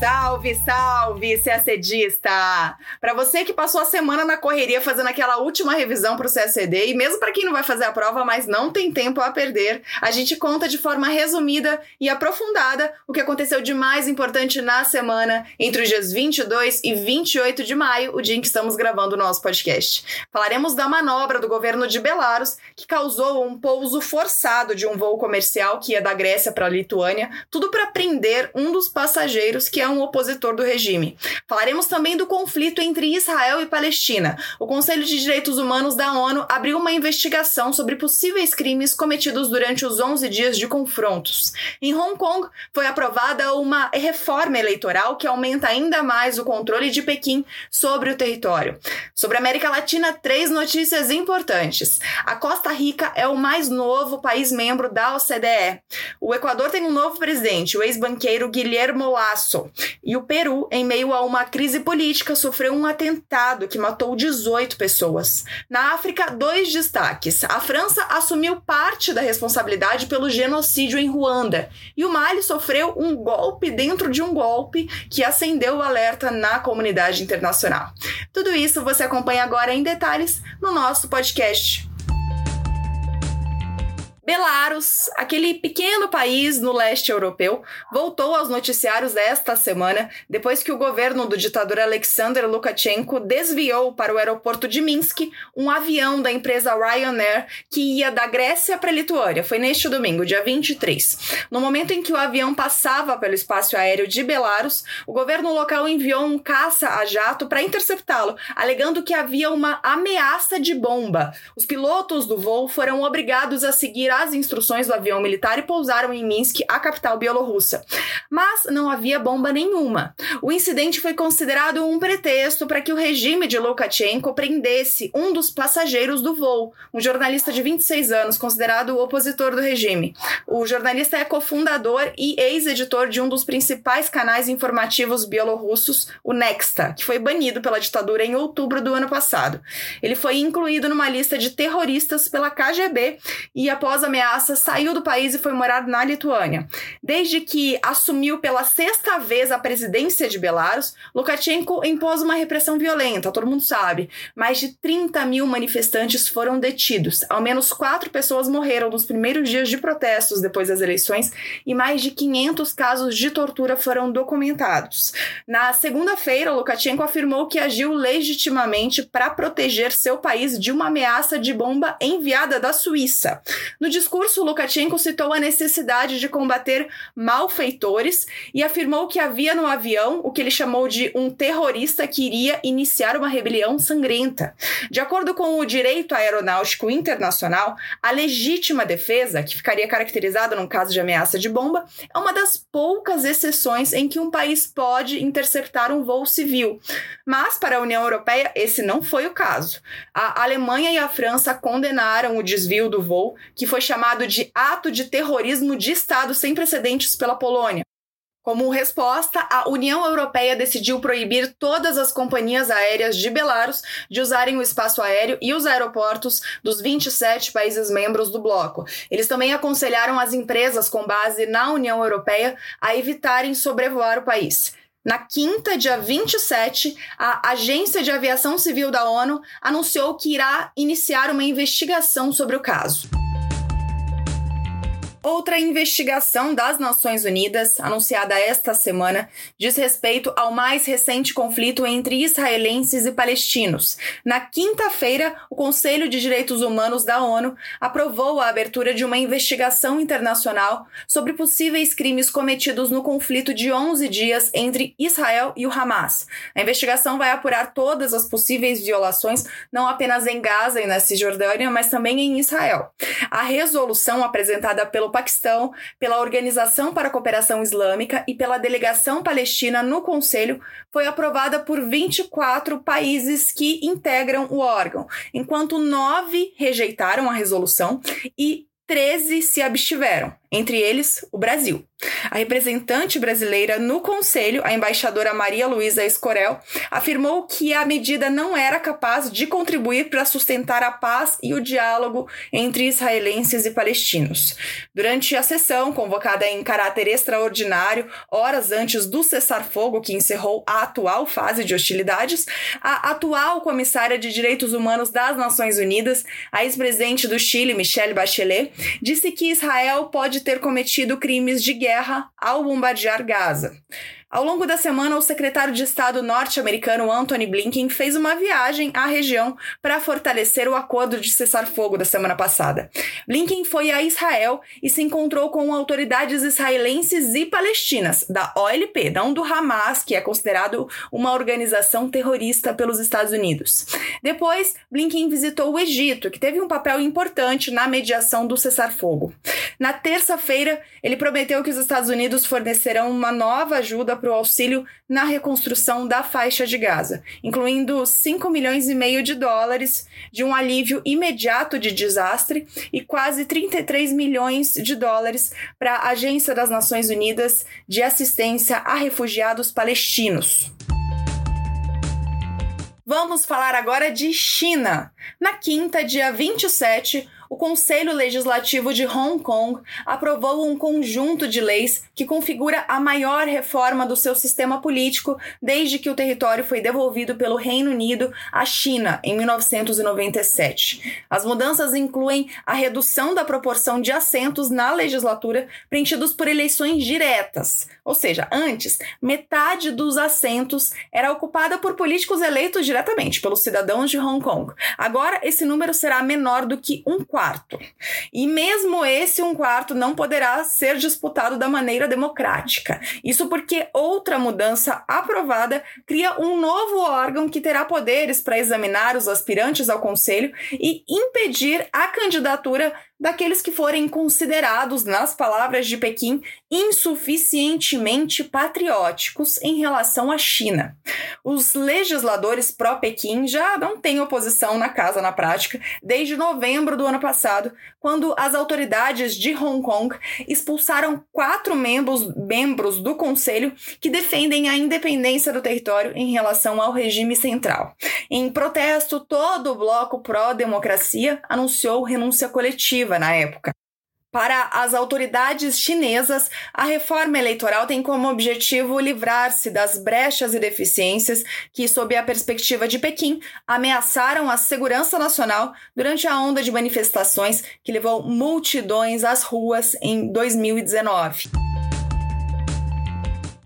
Salve, salve, CACDista! Para você que passou a semana na correria fazendo aquela última revisão para o CACD, e mesmo para quem não vai fazer a prova, mas não tem tempo a perder, a gente conta de forma resumida e aprofundada o que aconteceu de mais importante na semana entre os dias 22 e 28 de maio, o dia em que estamos gravando o nosso podcast. Falaremos da manobra do governo de Belarus, que causou um pouso forçado de um voo comercial que ia da Grécia para a Lituânia, tudo para prender um dos passageiros que é um opositor do regime. Falaremos também do conflito entre Israel e Palestina. O Conselho de Direitos Humanos da ONU abriu uma investigação sobre possíveis crimes cometidos durante os 11 dias de confrontos. Em Hong Kong, foi aprovada uma reforma eleitoral que aumenta ainda mais o controle de Pequim sobre o território. Sobre a América Latina, três notícias importantes. A Costa Rica é o mais novo país membro da OCDE. O Equador tem um novo presidente, o ex-banqueiro Guilherme Lasso. E o Peru, em meio a uma crise política, sofreu um atentado que matou 18 pessoas. Na África, dois destaques. A França assumiu parte da responsabilidade pelo genocídio em Ruanda. E o Mali sofreu um golpe dentro de um golpe que acendeu o alerta na comunidade internacional. Tudo isso você acompanha agora em detalhes no nosso podcast. Belarus, aquele pequeno país no leste europeu, voltou aos noticiários desta semana depois que o governo do ditador Alexander Lukashenko desviou para o aeroporto de Minsk um avião da empresa Ryanair que ia da Grécia para a Lituânia. Foi neste domingo, dia 23. No momento em que o avião passava pelo espaço aéreo de Belarus, o governo local enviou um caça a jato para interceptá-lo, alegando que havia uma ameaça de bomba. Os pilotos do voo foram obrigados a seguir a as instruções do avião militar e pousaram em Minsk, a capital bielorrussa. Mas não havia bomba nenhuma. O incidente foi considerado um pretexto para que o regime de Lukashenko prendesse um dos passageiros do voo, um jornalista de 26 anos, considerado opositor do regime. O jornalista é cofundador e ex-editor de um dos principais canais informativos bielorrussos, o Nexta, que foi banido pela ditadura em outubro do ano passado. Ele foi incluído numa lista de terroristas pela KGB e, após a ameaça, saiu do país e foi morar na Lituânia. Desde que assumiu pela sexta vez a presidência de Belarus, Lukashenko impôs uma repressão violenta, todo mundo sabe. Mais de 30 mil manifestantes foram detidos. Ao menos quatro pessoas morreram nos primeiros dias de protestos depois das eleições e mais de 500 casos de tortura foram documentados. Na segunda-feira, Lukashenko afirmou que agiu legitimamente para proteger seu país de uma ameaça de bomba enviada da Suíça. No discurso, Lukashenko citou a necessidade de combater malfeitores e afirmou que havia no avião o que ele chamou de um terrorista que iria iniciar uma rebelião sangrenta. De acordo com o direito aeronáutico internacional, a legítima defesa, que ficaria caracterizada num caso de ameaça de bomba, é uma das poucas exceções em que um país pode interceptar um voo civil. Mas, para a União Europeia, esse não foi o caso. A Alemanha e a França condenaram o desvio do voo, que foi chamado de ato de terrorismo de Estado sem precedentes pela Polônia. Como resposta, a União Europeia decidiu proibir todas as companhias aéreas de Belarus de usarem o espaço aéreo e os aeroportos dos 27 países membros do bloco. Eles também aconselharam as empresas com base na União Europeia a evitarem sobrevoar o país. Na quinta, dia 27, a Agência de Aviação Civil da ONU anunciou que irá iniciar uma investigação sobre o caso. Outra investigação das Nações Unidas, anunciada esta semana, diz respeito ao mais recente conflito entre israelenses e palestinos. Na quinta-feira, o Conselho de Direitos Humanos da ONU aprovou a abertura de uma investigação internacional sobre possíveis crimes cometidos no conflito de 11 dias entre Israel e o Hamas. A investigação vai apurar todas as possíveis violações, não apenas em Gaza e na Cisjordânia, mas também em Israel. A resolução apresentada pelo Paquistão, pela Organização para a Cooperação Islâmica e pela Delegação Palestina no Conselho, foi aprovada por 24 países que integram o órgão, enquanto nove rejeitaram a resolução e 13 se abstiveram. Entre eles o Brasil. A representante brasileira no Conselho, a embaixadora Maria Luísa Escorel, afirmou que a medida não era capaz de contribuir para sustentar a paz e o diálogo entre israelenses e palestinos. Durante a sessão, convocada em caráter extraordinário, horas antes do cessar-fogo que encerrou a atual fase de hostilidades, a atual comissária de Direitos Humanos das Nações Unidas, a ex-presidente do Chile, Michelle Bachelet, disse que Israel pode ter cometido crimes de guerra ao bombardear Gaza. Ao longo da semana, o secretário de Estado norte-americano Anthony Blinken fez uma viagem à região para fortalecer o acordo de cessar-fogo da semana passada. Blinken foi a Israel e se encontrou com autoridades israelenses e palestinas, da OLP, não do Hamas, que é considerado uma organização terrorista pelos Estados Unidos. Depois, Blinken visitou o Egito, que teve um papel importante na mediação do cessar-fogo. Na terça-feira, ele prometeu que os Estados Unidos fornecerão uma nova ajuda para o auxílio na reconstrução da faixa de Gaza, incluindo 5 milhões e meio de dólares de um alívio imediato de desastre e quase 33 milhões de dólares para a Agência das Nações Unidas de Assistência a Refugiados Palestinos. Vamos falar agora de China. Na quinta, dia 27, o Conselho Legislativo de Hong Kong aprovou um conjunto de leis que configura a maior reforma do seu sistema político desde que o território foi devolvido pelo Reino Unido à China em 1997. As mudanças incluem a redução da proporção de assentos na legislatura preenchidos por eleições diretas, ou seja, antes, metade dos assentos era ocupada por políticos eleitos diretamente pelos cidadãos de Hong Kong. Agora, esse número será menor do que um quarto quarto. E mesmo esse um quarto não poderá ser disputado da maneira democrática. Isso porque outra mudança aprovada cria um novo órgão que terá poderes para examinar os aspirantes ao conselho e impedir a candidatura daqueles que forem considerados, nas palavras de Pequim, insuficientemente patrióticos em relação à China. Os legisladores pró-Pequim já não têm oposição na casa na prática desde novembro do ano passado, quando as autoridades de Hong Kong expulsaram quatro membros, membros do conselho que defendem a independência do território em relação ao regime central. Em protesto, todo o bloco pró-democracia anunciou renúncia coletiva na época. Para as autoridades chinesas, a reforma eleitoral tem como objetivo livrar-se das brechas e deficiências que, sob a perspectiva de Pequim, ameaçaram a segurança nacional durante a onda de manifestações que levou multidões às ruas em 2019.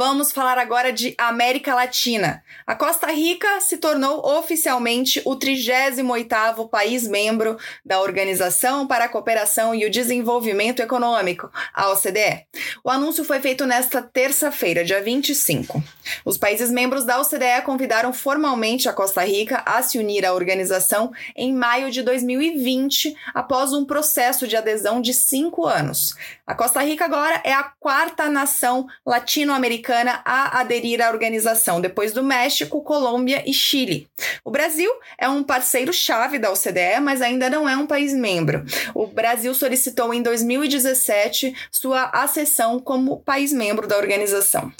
Vamos falar agora de América Latina. A Costa Rica se tornou oficialmente o 38º país membro da Organização para a Cooperação e o Desenvolvimento Econômico, a OCDE. O anúncio foi feito nesta terça-feira, dia 25. Os países membros da OCDE convidaram formalmente a Costa Rica a se unir à organização em maio de 2020, após um processo de adesão de cinco anos. A Costa Rica agora é a quarta nação latino-americana americana a aderir à organização, depois do México, Colômbia e Chile. O Brasil é um parceiro-chave da OCDE, mas ainda não é um país membro. O Brasil solicitou em 2017 sua acessão como país membro da organização.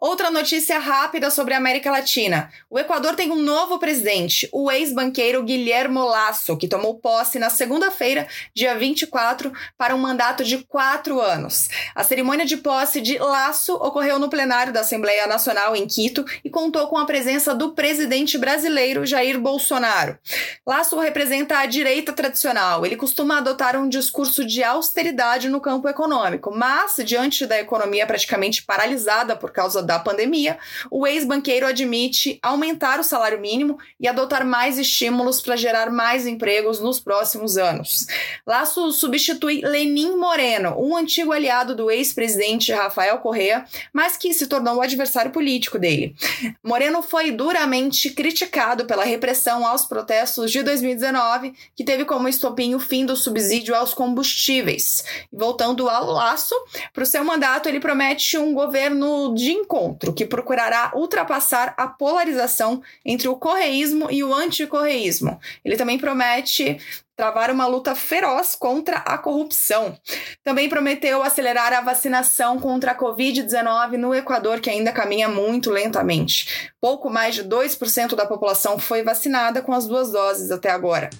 Outra notícia rápida sobre a América Latina. O Equador tem um novo presidente, o ex-banqueiro Guilhermo Lasso, que tomou posse na segunda-feira, dia 24, para um mandato de quatro anos. A cerimônia de posse de Lasso ocorreu no plenário da Assembleia Nacional em Quito e contou com a presença do presidente brasileiro Jair Bolsonaro. Lasso representa a direita tradicional. Ele costuma adotar um discurso de austeridade no campo econômico, mas, diante da economia praticamente paralisada por causa da pandemia, o ex-banqueiro admite aumentar o salário mínimo e adotar mais estímulos para gerar mais empregos nos próximos anos. Laço substitui Lenin Moreno, um antigo aliado do ex-presidente Rafael Correa, mas que se tornou o adversário político dele. Moreno foi duramente criticado pela repressão aos protestos de 2019, que teve como estopim o fim do subsídio aos combustíveis. Voltando ao Laço, para o seu mandato, ele promete um governo de encontro que procurará ultrapassar a polarização entre o correísmo e o anticorreísmo. Ele também promete travar uma luta feroz contra a corrupção. Também prometeu acelerar a vacinação contra a Covid-19 no Equador, que ainda caminha muito lentamente. Pouco mais de 2% da população foi vacinada com as duas doses até agora.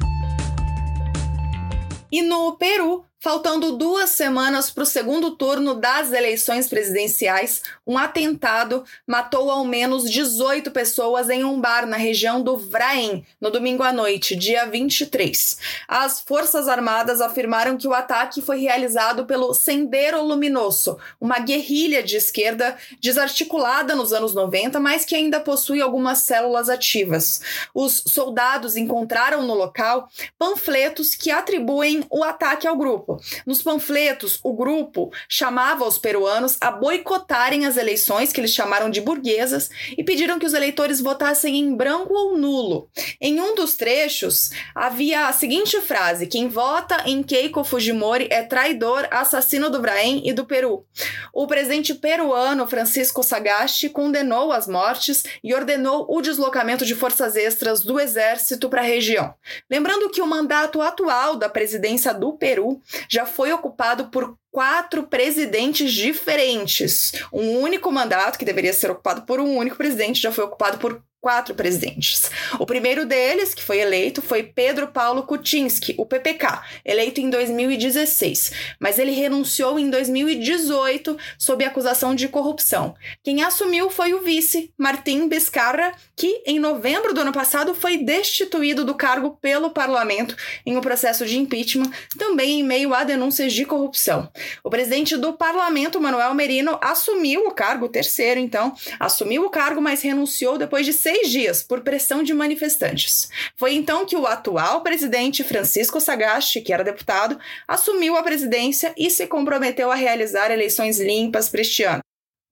E no Peru, Faltando duas semanas para o segundo turno das eleições presidenciais, um atentado matou ao menos 18 pessoas em um bar na região do Vraen, no domingo à noite, dia 23. As Forças Armadas afirmaram que o ataque foi realizado pelo Sendero Luminoso, uma guerrilha de esquerda desarticulada nos anos 90, mas que ainda possui algumas células ativas. Os soldados encontraram no local panfletos que atribuem o ataque ao grupo grupo. Nos panfletos, o grupo chamava os peruanos a boicotarem as eleições, que eles chamaram de burguesas, e pediram que os eleitores votassem em branco ou nulo. Em um dos trechos, havia a seguinte frase: Quem vota em Keiko Fujimori é traidor, assassino do Braem e do Peru. O presidente peruano Francisco Sagasti condenou as mortes e ordenou o deslocamento de forças extras do exército para a região. Lembrando que o mandato atual da presidência do Peru já foi ocupado por quatro presidentes diferentes. Um único mandato, que deveria ser ocupado por um único presidente, já foi ocupado por quatro presidentes. O primeiro deles, que foi eleito, foi Pedro Paulo Kuczynski, o PPK, eleito em 2016, mas ele renunciou em 2018 sob acusação de corrupção. Quem assumiu foi o vice, Martim Biscarra, que em novembro do ano passado foi destituído do cargo pelo parlamento em um processo de impeachment, também em meio a denúncias de corrupção. O presidente do parlamento, Manuel Merino, assumiu o cargo, o terceiro então, assumiu o cargo, mas renunciou depois de seis dias por pressão de manifestantes. Foi então que o atual presidente Francisco Sagasti, que era deputado, assumiu a presidência e se comprometeu a realizar eleições limpas para este ano.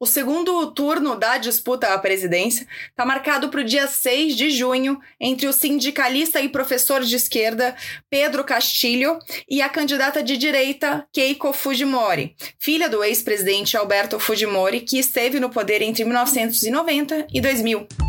O segundo turno da disputa à presidência está marcado para o dia 6 de junho entre o sindicalista e professor de esquerda Pedro Castilho e a candidata de direita Keiko Fujimori, filha do ex-presidente Alberto Fujimori, que esteve no poder entre 1990 e 2000.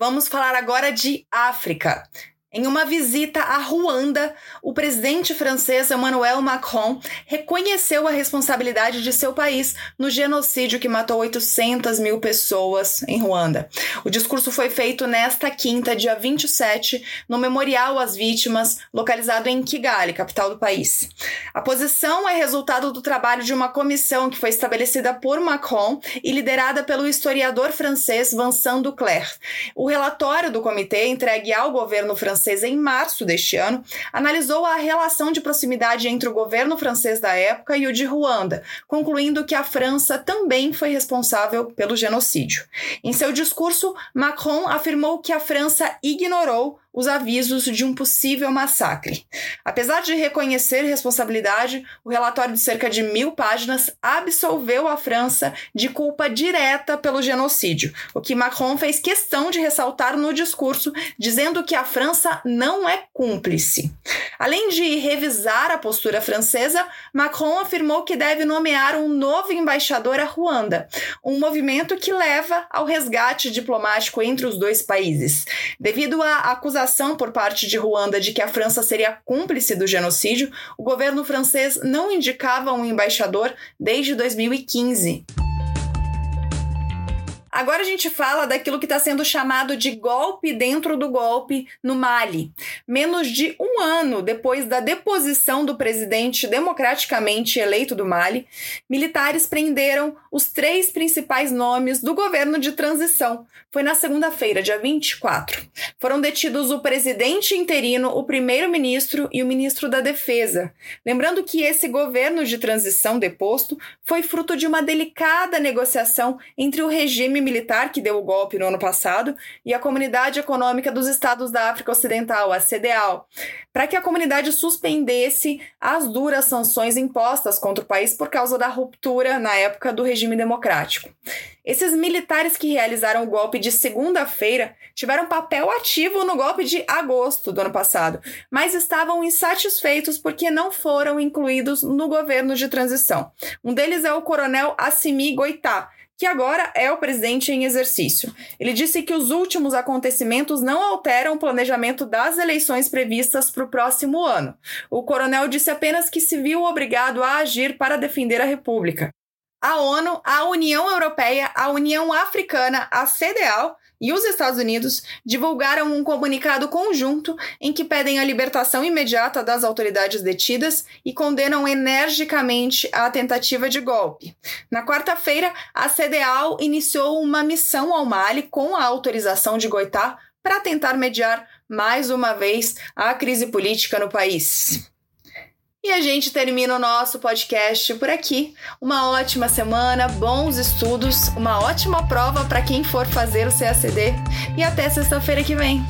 Vamos falar agora de África. Em uma visita a Ruanda, o presidente francês Emmanuel Macron reconheceu a responsabilidade de seu país no genocídio que matou 800 mil pessoas em Ruanda. O discurso foi feito nesta quinta, dia 27, no Memorial às Vítimas, localizado em Kigali, capital do país. A posição é resultado do trabalho de uma comissão que foi estabelecida por Macron e liderada pelo historiador francês Vincent Duclerc. O relatório do comitê, entregue ao governo francês, francês em março deste ano, analisou a relação de proximidade entre o governo francês da época e o de Ruanda, concluindo que a França também foi responsável pelo genocídio. Em seu discurso, Macron afirmou que a França ignorou os avisos de um possível massacre. Apesar de reconhecer responsabilidade, o relatório de cerca de mil páginas absolveu a França de culpa direta pelo genocídio, o que Macron fez questão de ressaltar no discurso, dizendo que a França não é cúmplice. Além de revisar a postura francesa, Macron afirmou que deve nomear um novo embaixador a Ruanda, um movimento que leva ao resgate diplomático entre os dois países. Devido à acusação acusação por parte de Ruanda de que a França seria cúmplice do genocídio, o governo francês não indicava um embaixador desde 2015. Agora a gente fala daquilo que está sendo chamado de golpe dentro do golpe no Mali. Menos de um ano depois da deposição do presidente democraticamente eleito do Mali, militares prenderam os três principais nomes do governo de transição. Foi na segunda-feira, dia 24. Foram detidos o presidente interino, o primeiro-ministro e o ministro da Defesa. Lembrando que esse governo de transição deposto foi fruto de uma delicada negociação entre o regime militar que deu o golpe no ano passado e a Comunidade Econômica dos Estados da África Ocidental, a CDAO, para que a comunidade suspendesse as duras sanções impostas contra o país por causa da ruptura na época do regime democrático. Esses militares que realizaram o golpe de segunda-feira tiveram papel ativo no golpe de agosto do ano passado, mas estavam insatisfeitos porque não foram incluídos no governo de transição. Um deles é o coronel Assimi Goitá, que agora é o presidente em exercício. Ele disse que os últimos acontecimentos não alteram o planejamento das eleições previstas para o próximo ano. O coronel disse apenas que se viu obrigado a agir para defender a República a ONU, a União Europeia, a União Africana, a CDAO e os Estados Unidos divulgaram um comunicado conjunto em que pedem a libertação imediata das autoridades detidas e condenam energicamente a tentativa de golpe. Na quarta-feira, a CDAO iniciou uma missão ao Mali com a autorização de Goitá para tentar mediar mais uma vez a crise política no país. E a gente termina o nosso podcast por aqui. Uma ótima semana, bons estudos, uma ótima prova para quem for fazer o CACD e até sexta-feira que vem.